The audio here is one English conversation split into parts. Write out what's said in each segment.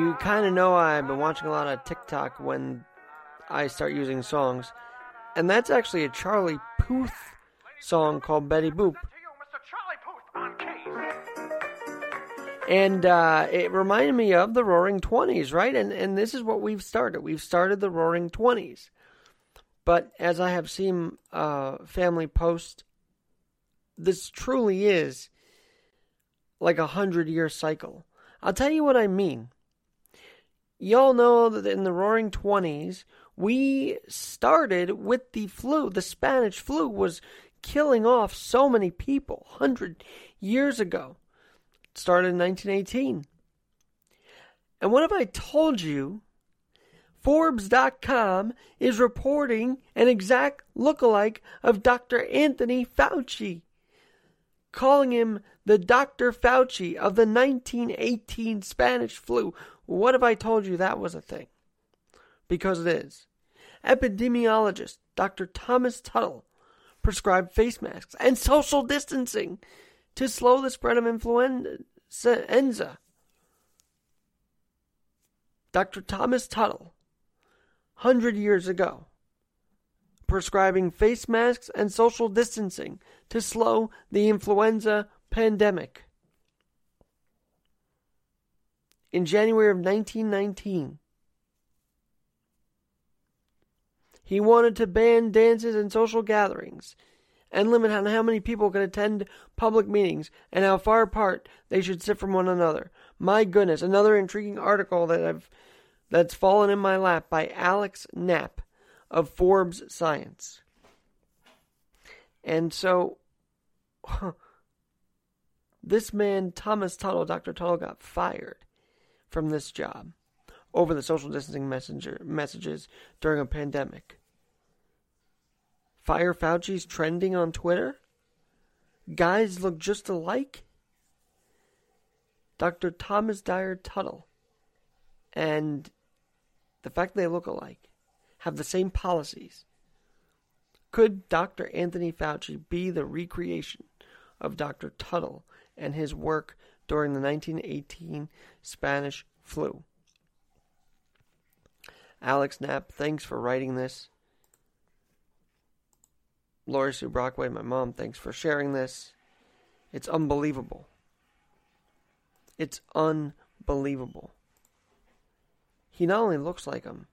You kind of know I've been watching a lot of TikTok when I start using songs. And that's actually a Charlie Puth song called Betty Boop. And uh, it reminded me of the Roaring Twenties, right? And and this is what we've started. We've started the Roaring Twenties. But as I have seen uh, family post, this truly is like a hundred year cycle. I'll tell you what I mean. Y'all know that in the Roaring Twenties, we started with the flu. The Spanish flu was killing off so many people hundred years ago. It started in 1918. And what have I told you Forbes.com is reporting an exact lookalike of Dr. Anthony Fauci, calling him the Dr. Fauci of the 1918 Spanish flu. What if I told you that was a thing? Because it is. Epidemiologist Dr. Thomas Tuttle prescribed face masks and social distancing to slow the spread of influenza. Dr. Thomas Tuttle, 100 years ago, prescribing face masks and social distancing to slow the influenza pandemic. In January of 1919, he wanted to ban dances and social gatherings and limit on how many people could attend public meetings and how far apart they should sit from one another. My goodness, another intriguing article that I've that's fallen in my lap by Alex Knapp of Forbes Science. And so this man, Thomas Tuttle, Dr. Tuttle, got fired from this job over the social distancing messenger messages during a pandemic. Fire Fauci's trending on Twitter? Guys look just alike? Dr. Thomas Dyer Tuttle and the fact they look alike, have the same policies. Could Dr. Anthony Fauci be the recreation of Dr. Tuttle and his work during the 1918 Spanish flu? Alex Knapp, thanks for writing this. Lori Sue Brockway, my mom, thanks for sharing this. It's unbelievable. It's unbelievable. He not only looks like him,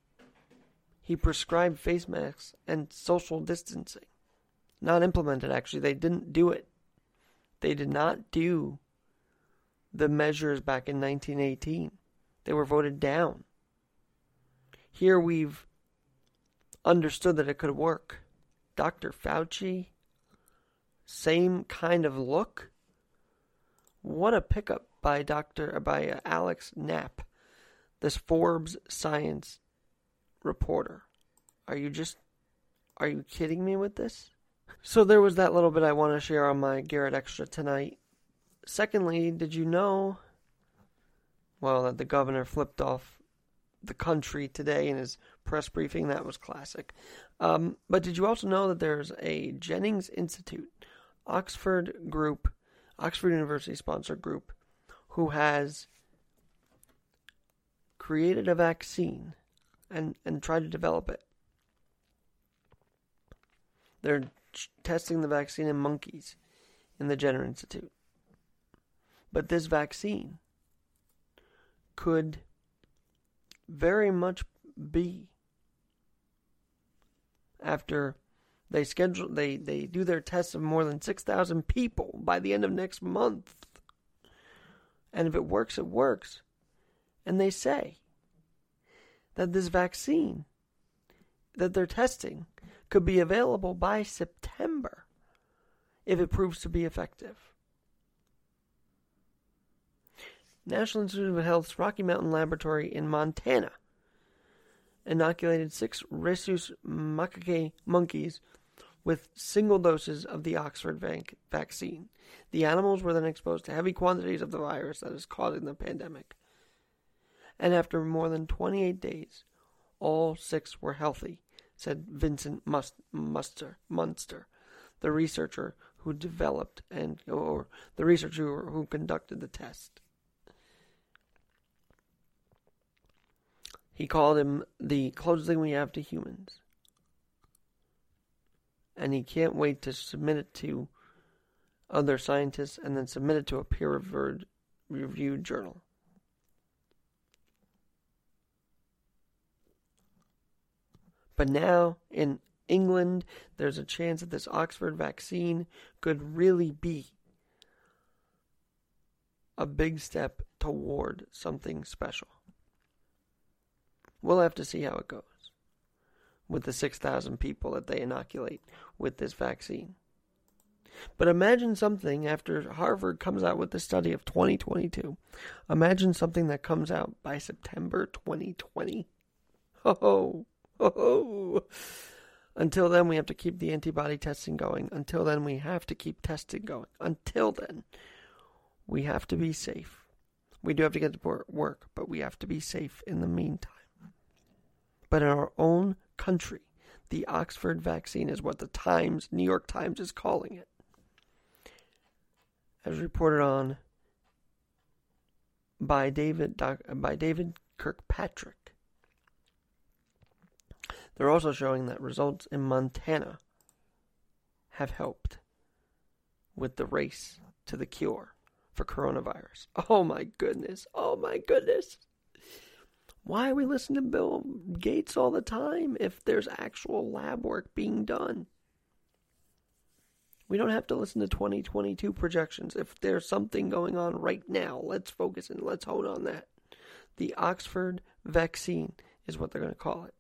he prescribed face masks and social distancing. Not implemented, actually. They didn't do it. They did not do the measures back in 1918. They were voted down. Here we've understood that it could work. Dr. Fauci, same kind of look. What a pickup by Dr. by Alex Knapp, this Forbes science reporter. Are you just are you kidding me with this? So there was that little bit I want to share on my Garrett Extra tonight. Secondly, did you know well that the governor flipped off the country today in his press briefing? That was classic. Um, but did you also know that there's a Jennings Institute, Oxford group, Oxford University sponsored group, who has created a vaccine and, and tried to develop it. They're testing the vaccine in monkeys in the Jenner Institute. But this vaccine could very much be after they schedule they, they do their tests of more than 6,000 people by the end of next month. And if it works, it works. And they say that this vaccine that they're testing could be available by September if it proves to be effective. National Institute of Health's Rocky Mountain Laboratory in Montana inoculated six rhesus macaque monkeys with single doses of the Oxford vac- vaccine. The animals were then exposed to heavy quantities of the virus that is causing the pandemic. And after more than 28 days, all six were healthy, said Vincent Must- Muster, Munster, the researcher who developed and or the researcher who conducted the test. He called him the closest thing we have to humans. And he can't wait to submit it to other scientists and then submit it to a peer reviewed, reviewed journal. But now in England, there's a chance that this Oxford vaccine could really be a big step toward something special. We'll have to see how it goes with the 6,000 people that they inoculate with this vaccine. But imagine something after Harvard comes out with the study of 2022. Imagine something that comes out by September 2020. Oh, oh. Until then, we have to keep the antibody testing going. Until then, we have to keep testing going. Until then, we have to be safe. We do have to get to work, but we have to be safe in the meantime. But in our own country, the Oxford vaccine is what the Times, New York Times, is calling it. As reported on by David by David Kirkpatrick. They're also showing that results in Montana have helped with the race to the cure for coronavirus. Oh my goodness. Oh my goodness. Why are we listening to Bill Gates all the time if there's actual lab work being done? We don't have to listen to 2022 projections. If there's something going on right now, let's focus and let's hold on that. The Oxford vaccine is what they're going to call it.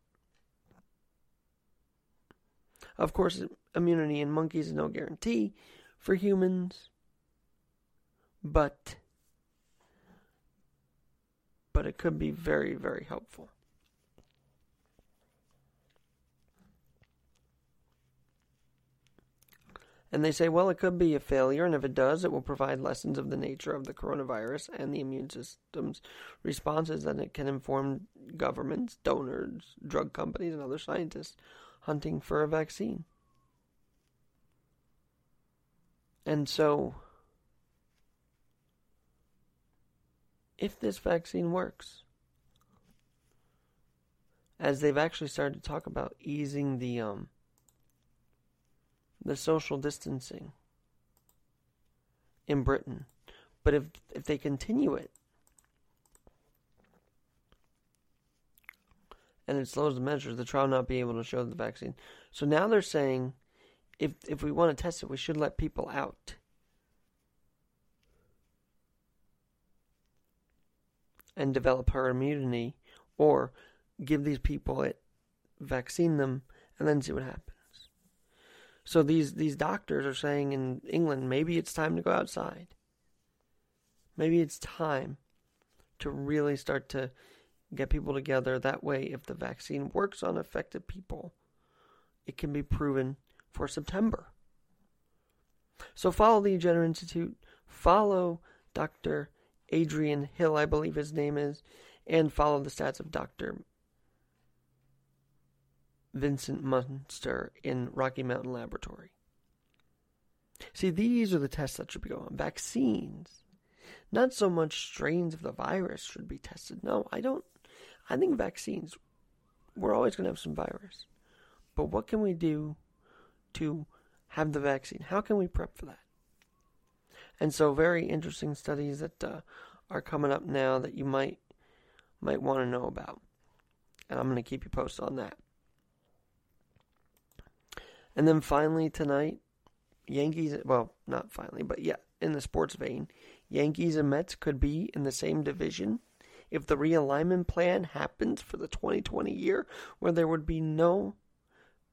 Of course, immunity in monkeys is no guarantee for humans, but but it could be very, very helpful. And they say, well, it could be a failure, and if it does, it will provide lessons of the nature of the coronavirus and the immune system's responses, and it can inform governments, donors, drug companies, and other scientists hunting for a vaccine. And so, if this vaccine works. As they've actually started to talk about easing the um the social distancing in Britain. But if if they continue it and it slows the measures, the trial not be able to show the vaccine. So now they're saying if if we want to test it, we should let people out. And develop herd immunity, or give these people it, vaccine them, and then see what happens. So these these doctors are saying in England, maybe it's time to go outside. Maybe it's time to really start to get people together. That way, if the vaccine works on affected people, it can be proven for September. So follow the Jenner Institute, follow Dr. Adrian Hill, I believe his name is, and follow the stats of Dr. Vincent Munster in Rocky Mountain Laboratory. See, these are the tests that should be going on. Vaccines. Not so much strains of the virus should be tested. No, I don't. I think vaccines, we're always going to have some virus. But what can we do to have the vaccine? How can we prep for that? And so, very interesting studies that uh, are coming up now that you might might want to know about. And I'm going to keep you posted on that. And then finally tonight, Yankees, well, not finally, but yeah, in the sports vein, Yankees and Mets could be in the same division if the realignment plan happens for the 2020 year, where there would be no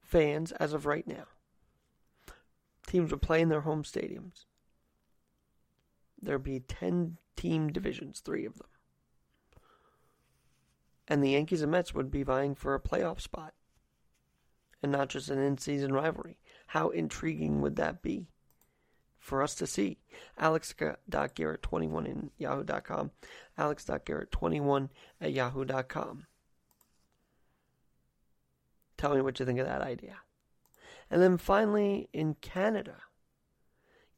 fans as of right now. Teams would play in their home stadiums. There'd be 10 team divisions, three of them. And the Yankees and Mets would be vying for a playoff spot and not just an in season rivalry. How intriguing would that be for us to see? Alex.garrett21 in yahoo.com. Alex.garrett21 at yahoo.com. Tell me what you think of that idea. And then finally, in Canada,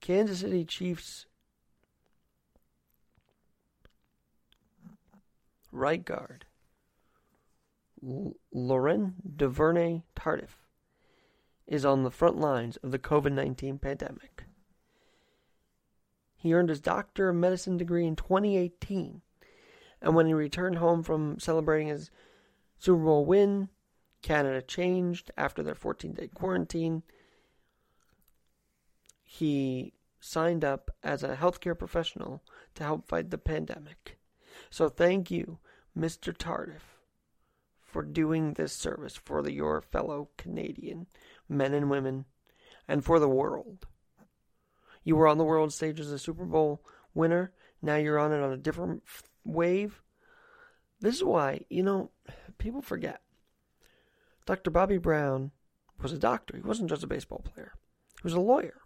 Kansas City Chiefs right guard Laurent Duvernay Tardif is on the front lines of the COVID 19 pandemic. He earned his Doctor of Medicine degree in 2018, and when he returned home from celebrating his Super Bowl win, Canada changed after their 14 day quarantine. He signed up as a healthcare professional to help fight the pandemic. So thank you, Mr. Tardif, for doing this service for the, your fellow Canadian men and women and for the world. You were on the world stage as a Super Bowl winner. Now you're on it on a different wave. This is why, you know, people forget. Dr. Bobby Brown was a doctor. He wasn't just a baseball player, he was a lawyer.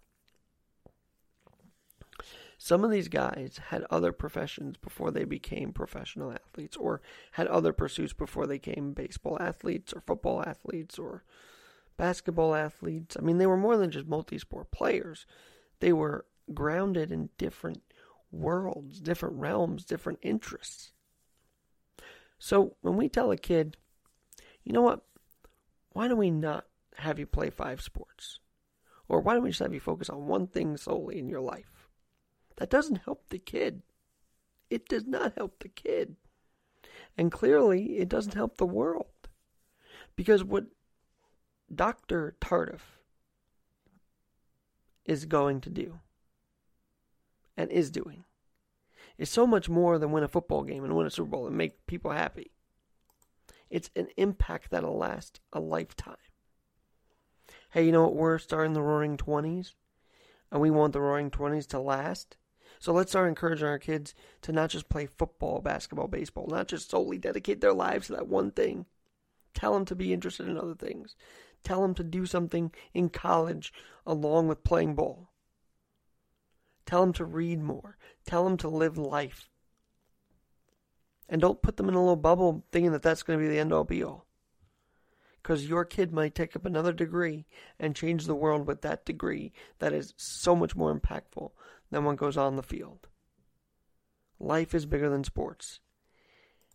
Some of these guys had other professions before they became professional athletes, or had other pursuits before they became baseball athletes, or football athletes, or basketball athletes. I mean, they were more than just multi sport players, they were grounded in different worlds, different realms, different interests. So when we tell a kid, you know what, why don't we not have you play five sports? Or why don't we just have you focus on one thing solely in your life? That doesn't help the kid. It does not help the kid. And clearly, it doesn't help the world. Because what Dr. Tardif is going to do and is doing is so much more than win a football game and win a Super Bowl and make people happy. It's an impact that'll last a lifetime. Hey, you know what? We're starting the Roaring Twenties, and we want the Roaring Twenties to last. So let's start encouraging our kids to not just play football, basketball, baseball, not just solely dedicate their lives to that one thing. Tell them to be interested in other things. Tell them to do something in college along with playing ball. Tell them to read more. Tell them to live life. And don't put them in a little bubble thinking that that's going to be the end all be all. Because your kid might take up another degree and change the world with that degree that is so much more impactful than what goes on the field. Life is bigger than sports.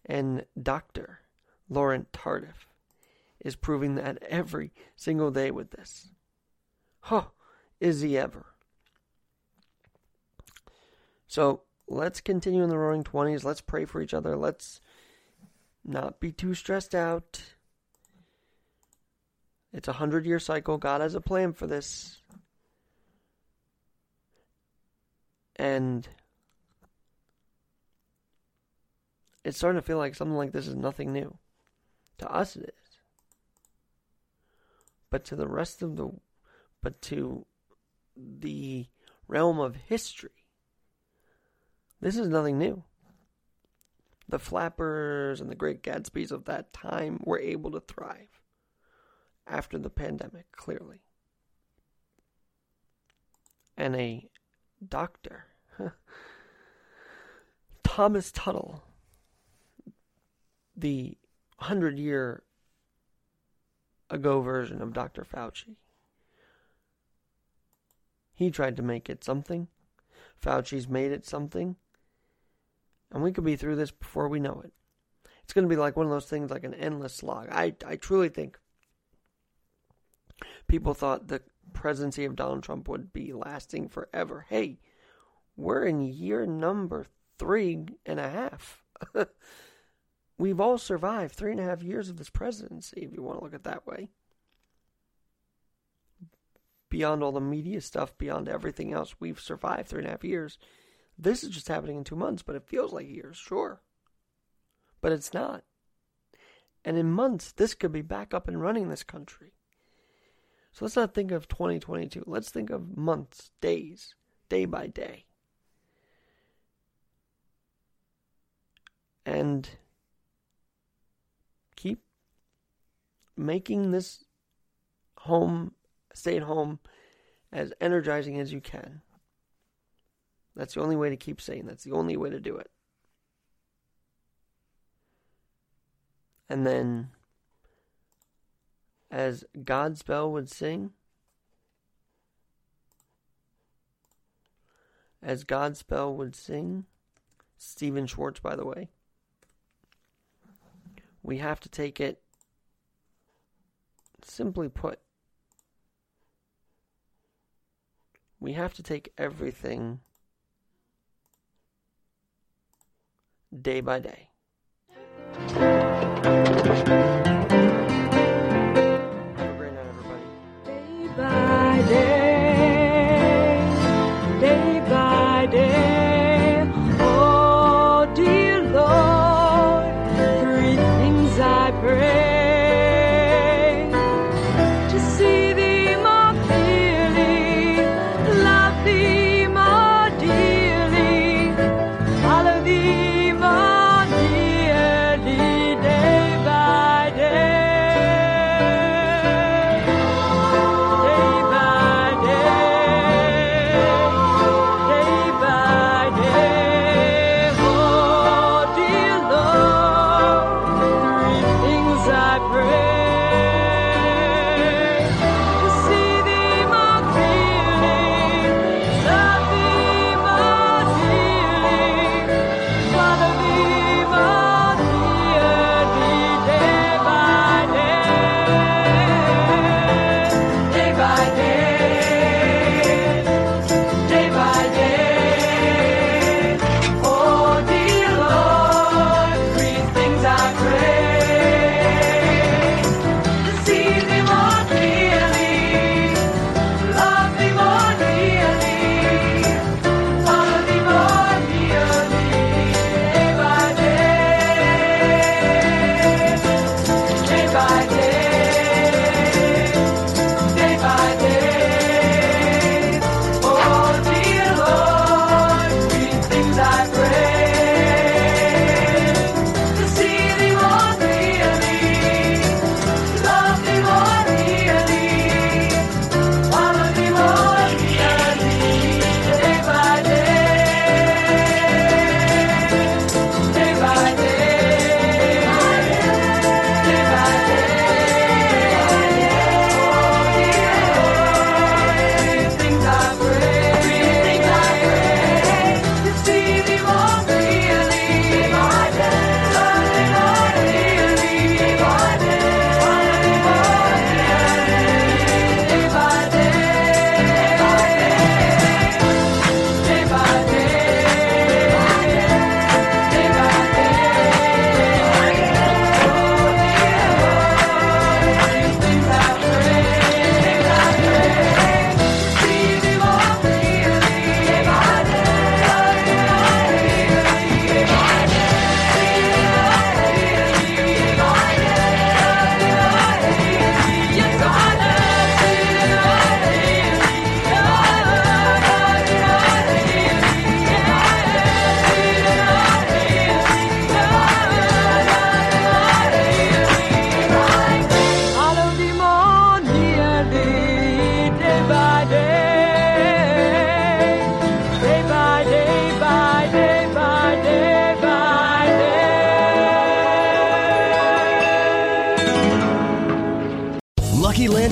And Dr. Laurent Tardif is proving that every single day with this. Huh, is he ever? So let's continue in the roaring 20s. Let's pray for each other. Let's not be too stressed out. It's a hundred year cycle. God has a plan for this. And it's starting to feel like something like this is nothing new. To us, it is. But to the rest of the, but to the realm of history, this is nothing new. The flappers and the great Gatsbys of that time were able to thrive after the pandemic, clearly. And a doctor. Thomas Tuttle, the hundred year ago version of Dr. Fauci. He tried to make it something. Fauci's made it something. And we could be through this before we know it. It's going to be like one of those things, like an endless slog. I, I truly think people thought the presidency of Donald Trump would be lasting forever. Hey, we're in year number three and a half. We've all survived three and a half years of this presidency, if you want to look at it that way. Beyond all the media stuff, beyond everything else, we've survived three and a half years. This is just happening in two months, but it feels like years, sure. But it's not. And in months, this could be back up and running this country. So let's not think of 2022. Let's think of months, days, day by day. And keep making this home, stay at home, as energizing as you can. That's the only way to keep sane. That's the only way to do it. And then, as Godspell would sing, as Godspell would sing, Stephen Schwartz, by the way, we have to take it simply put. We have to take everything day by day.